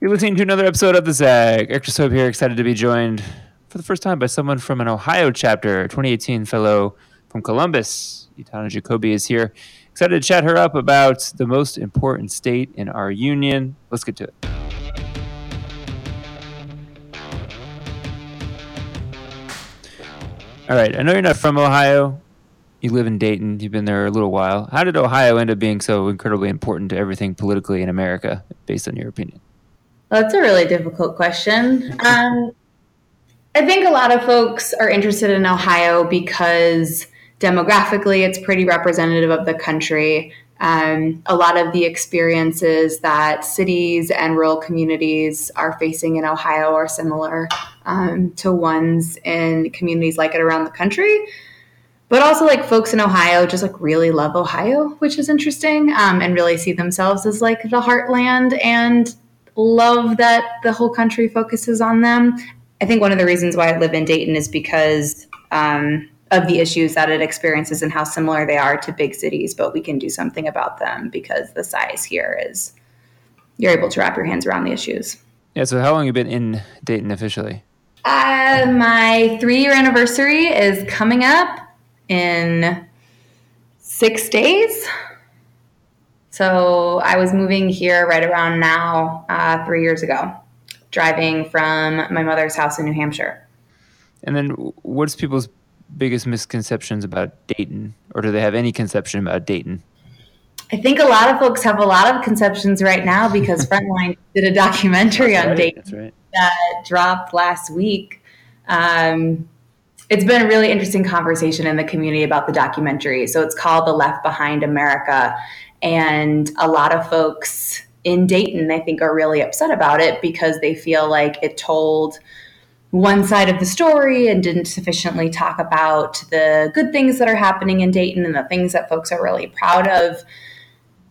You're listening to another episode of The Zag. Extra Soap here, excited to be joined for the first time by someone from an Ohio chapter, 2018 fellow from Columbus. Etana Jacobi is here. Excited to chat her up about the most important state in our union. Let's get to it. All right, I know you're not from Ohio. You live in Dayton. You've been there a little while. How did Ohio end up being so incredibly important to everything politically in America, based on your opinion? That's a really difficult question. Um, I think a lot of folks are interested in Ohio because demographically it's pretty representative of the country. Um, a lot of the experiences that cities and rural communities are facing in Ohio are similar um, to ones in communities like it around the country. But also, like folks in Ohio just like really love Ohio, which is interesting, um, and really see themselves as like the heartland and love that the whole country focuses on them. I think one of the reasons why I live in Dayton is because um, of the issues that it experiences and how similar they are to big cities, but we can do something about them because the size here is you're able to wrap your hands around the issues. Yeah. So, how long have you been in Dayton officially? Uh, my three year anniversary is coming up in six days. So I was moving here right around now, uh, three years ago, driving from my mother's house in New Hampshire. And then, what's people's biggest misconceptions about Dayton, or do they have any conception about Dayton? I think a lot of folks have a lot of conceptions right now because Frontline did a documentary That's on right, Dayton right. that dropped last week. Um, it's been a really interesting conversation in the community about the documentary. So it's called The Left Behind America. And a lot of folks in Dayton, I think, are really upset about it because they feel like it told one side of the story and didn't sufficiently talk about the good things that are happening in Dayton and the things that folks are really proud of.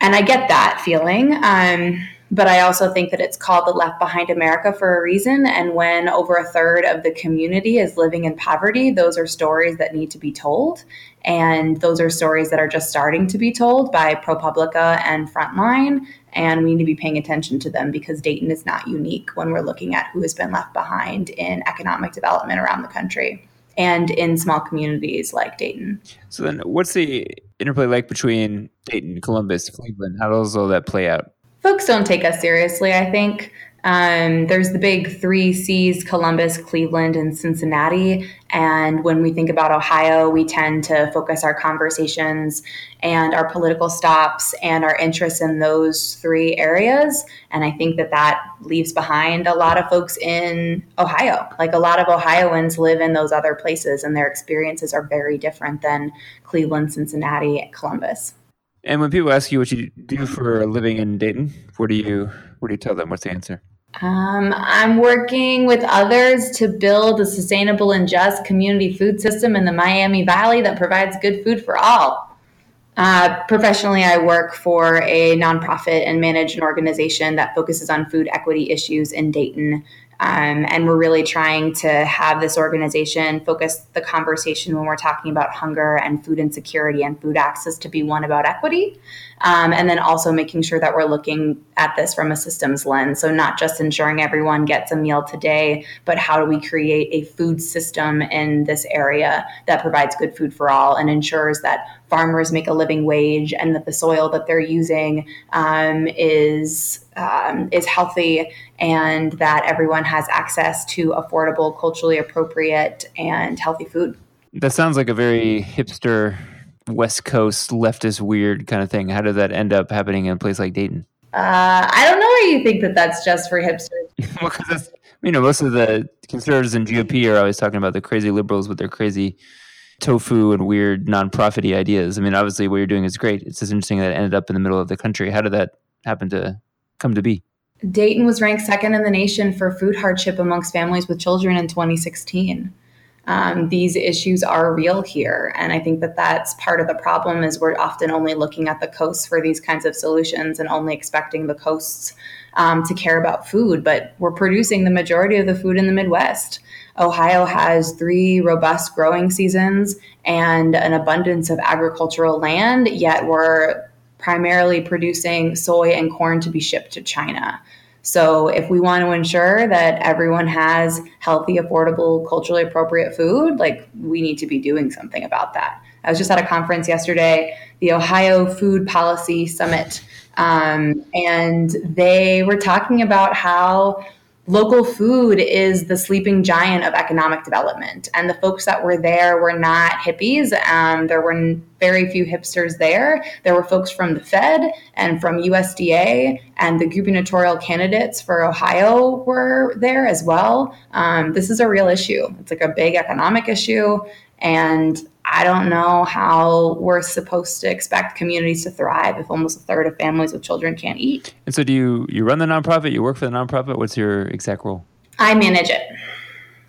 And I get that feeling. Um, but I also think that it's called the Left Behind America for a reason. And when over a third of the community is living in poverty, those are stories that need to be told. And those are stories that are just starting to be told by ProPublica and Frontline. And we need to be paying attention to them because Dayton is not unique when we're looking at who has been left behind in economic development around the country and in small communities like Dayton. So then, what's the interplay like between Dayton, Columbus, Cleveland? How does all that play out? Folks don't take us seriously, I think. Um, there's the big three C's Columbus, Cleveland, and Cincinnati. And when we think about Ohio, we tend to focus our conversations and our political stops and our interests in those three areas. And I think that that leaves behind a lot of folks in Ohio. Like a lot of Ohioans live in those other places, and their experiences are very different than Cleveland, Cincinnati, Columbus. And when people ask you what you do for a living in Dayton, what do you what do you tell them? What's the answer? Um, I'm working with others to build a sustainable and just community food system in the Miami Valley that provides good food for all. Uh, professionally, I work for a nonprofit and manage an organization that focuses on food equity issues in Dayton. Um, and we're really trying to have this organization focus the conversation when we're talking about hunger and food insecurity and food access to be one about equity. Um, and then also making sure that we're looking at this from a systems lens. So, not just ensuring everyone gets a meal today, but how do we create a food system in this area that provides good food for all and ensures that farmers make a living wage and that the soil that they're using um, is um, is healthy and that everyone has access to affordable, culturally appropriate, and healthy food. That sounds like a very hipster West Coast leftist weird kind of thing. How did that end up happening in a place like Dayton? Uh, I don't know why you think that that's just for hipsters. well, because you know most of the conservatives and GOP are always talking about the crazy liberals with their crazy tofu and weird non-profity ideas. I mean, obviously, what you're doing is great. It's just interesting that it ended up in the middle of the country. How did that happen to come to be? Dayton was ranked second in the nation for food hardship amongst families with children in 2016 um, these issues are real here and i think that that's part of the problem is we're often only looking at the coasts for these kinds of solutions and only expecting the coasts um, to care about food but we're producing the majority of the food in the midwest ohio has three robust growing seasons and an abundance of agricultural land yet we're primarily producing soy and corn to be shipped to china So, if we want to ensure that everyone has healthy, affordable, culturally appropriate food, like we need to be doing something about that. I was just at a conference yesterday, the Ohio Food Policy Summit, um, and they were talking about how local food is the sleeping giant of economic development. And the folks that were there were not hippies. Um, there were very few hipsters there. There were folks from the Fed and from USDA, and the gubernatorial candidates for Ohio were there as well. Um, this is a real issue. It's like a big economic issue. And I don't know how we're supposed to expect communities to thrive if almost a third of families with children can't eat. And so, do you you run the nonprofit? You work for the nonprofit? What's your exact role? I manage it.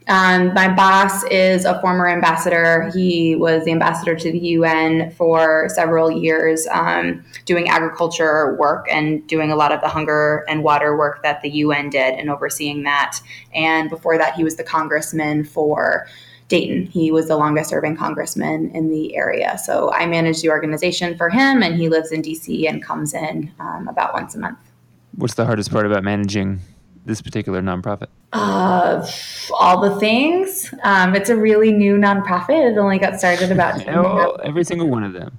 Um, my boss is a former ambassador. He was the ambassador to the UN for several years, um, doing agriculture work and doing a lot of the hunger and water work that the UN did and overseeing that. And before that, he was the congressman for Dayton. He was the longest serving congressman in the area. So I manage the organization for him, and he lives in DC and comes in um, about once a month. What's the hardest part about managing this particular nonprofit? Uh, all the things. Um, it's a really new nonprofit. It only got started about oh, every single one of them.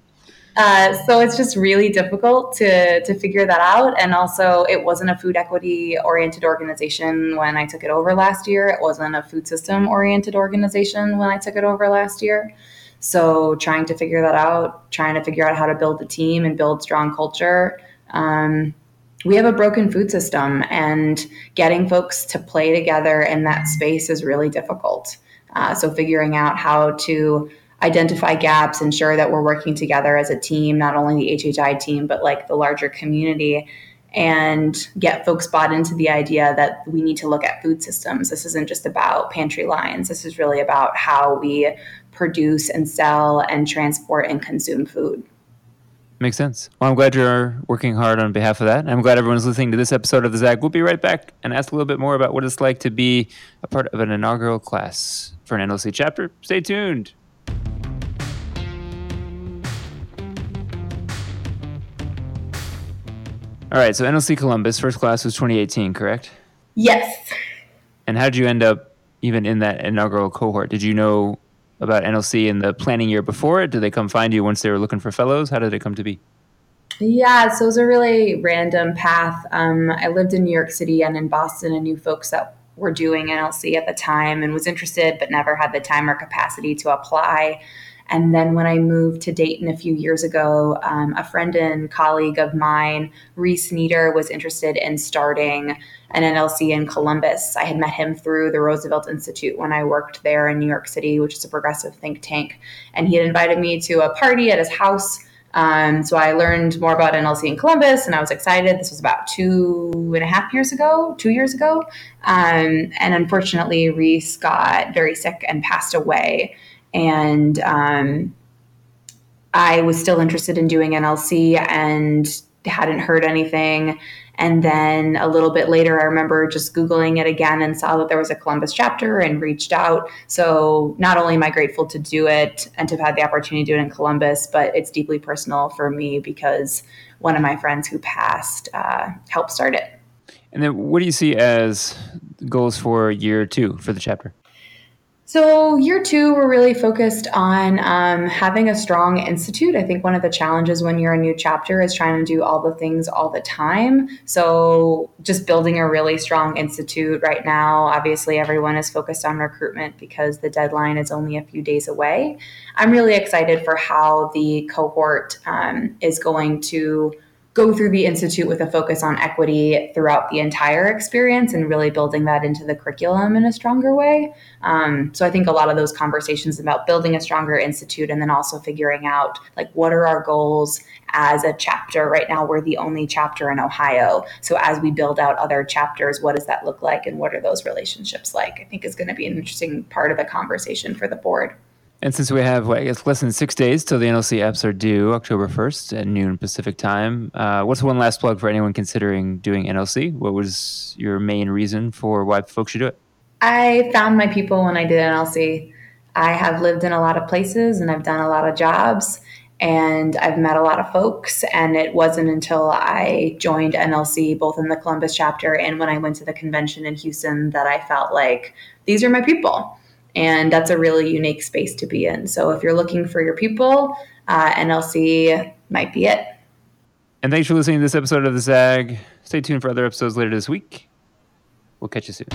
Uh, so it's just really difficult to to figure that out. And also, it wasn't a food equity oriented organization when I took it over last year. It wasn't a food system oriented organization when I took it over last year. So trying to figure that out, trying to figure out how to build a team and build strong culture. Um, we have a broken food system, and getting folks to play together in that space is really difficult. Uh, so figuring out how to identify gaps, ensure that we're working together as a team, not only the HHI team, but like the larger community, and get folks bought into the idea that we need to look at food systems. This isn't just about pantry lines, this is really about how we produce and sell and transport and consume food. Makes sense. Well, I'm glad you're working hard on behalf of that. And I'm glad everyone's listening to this episode of the Zag. We'll be right back and ask a little bit more about what it's like to be a part of an inaugural class for an NLC chapter. Stay tuned. All right, so NLC Columbus first class was 2018, correct? Yes. And how did you end up even in that inaugural cohort? Did you know about NLC in the planning year before it? Did they come find you once they were looking for fellows? How did it come to be? Yeah, so it was a really random path. Um, I lived in New York City and in Boston and knew folks that were doing NLC at the time and was interested but never had the time or capacity to apply. And then when I moved to Dayton a few years ago, um, a friend and colleague of mine, Reese Nieder, was interested in starting an NLC in Columbus. I had met him through the Roosevelt Institute when I worked there in New York City, which is a progressive think tank. And he had invited me to a party at his house. Um, so I learned more about NLC in Columbus, and I was excited. This was about two and a half years ago, two years ago. Um, and unfortunately, Reese got very sick and passed away and um, I was still interested in doing NLC and hadn't heard anything. And then a little bit later, I remember just Googling it again and saw that there was a Columbus chapter and reached out. So not only am I grateful to do it and to have had the opportunity to do it in Columbus, but it's deeply personal for me because one of my friends who passed uh, helped start it. And then what do you see as goals for year two for the chapter? So, year two, we're really focused on um, having a strong institute. I think one of the challenges when you're a new chapter is trying to do all the things all the time. So, just building a really strong institute right now. Obviously, everyone is focused on recruitment because the deadline is only a few days away. I'm really excited for how the cohort um, is going to go through the institute with a focus on equity throughout the entire experience and really building that into the curriculum in a stronger way. Um, so I think a lot of those conversations about building a stronger institute and then also figuring out like what are our goals as a chapter. Right now, we're the only chapter in Ohio. So as we build out other chapters, what does that look like and what are those relationships like? I think is going to be an interesting part of the conversation for the board. And since we have, less than six days till the NLC apps are due, October 1st at noon Pacific time, uh, what's one last plug for anyone considering doing NLC? What was your main reason for why folks should do it? I found my people when I did NLC. I have lived in a lot of places and I've done a lot of jobs. and I've met a lot of folks. And it wasn't until I joined NLC, both in the Columbus chapter and when I went to the convention in Houston, that I felt like these are my people. And that's a really unique space to be in. So if you're looking for your people, uh, NLC might be it. And thanks for listening to this episode of The Zag. Stay tuned for other episodes later this week. We'll catch you soon.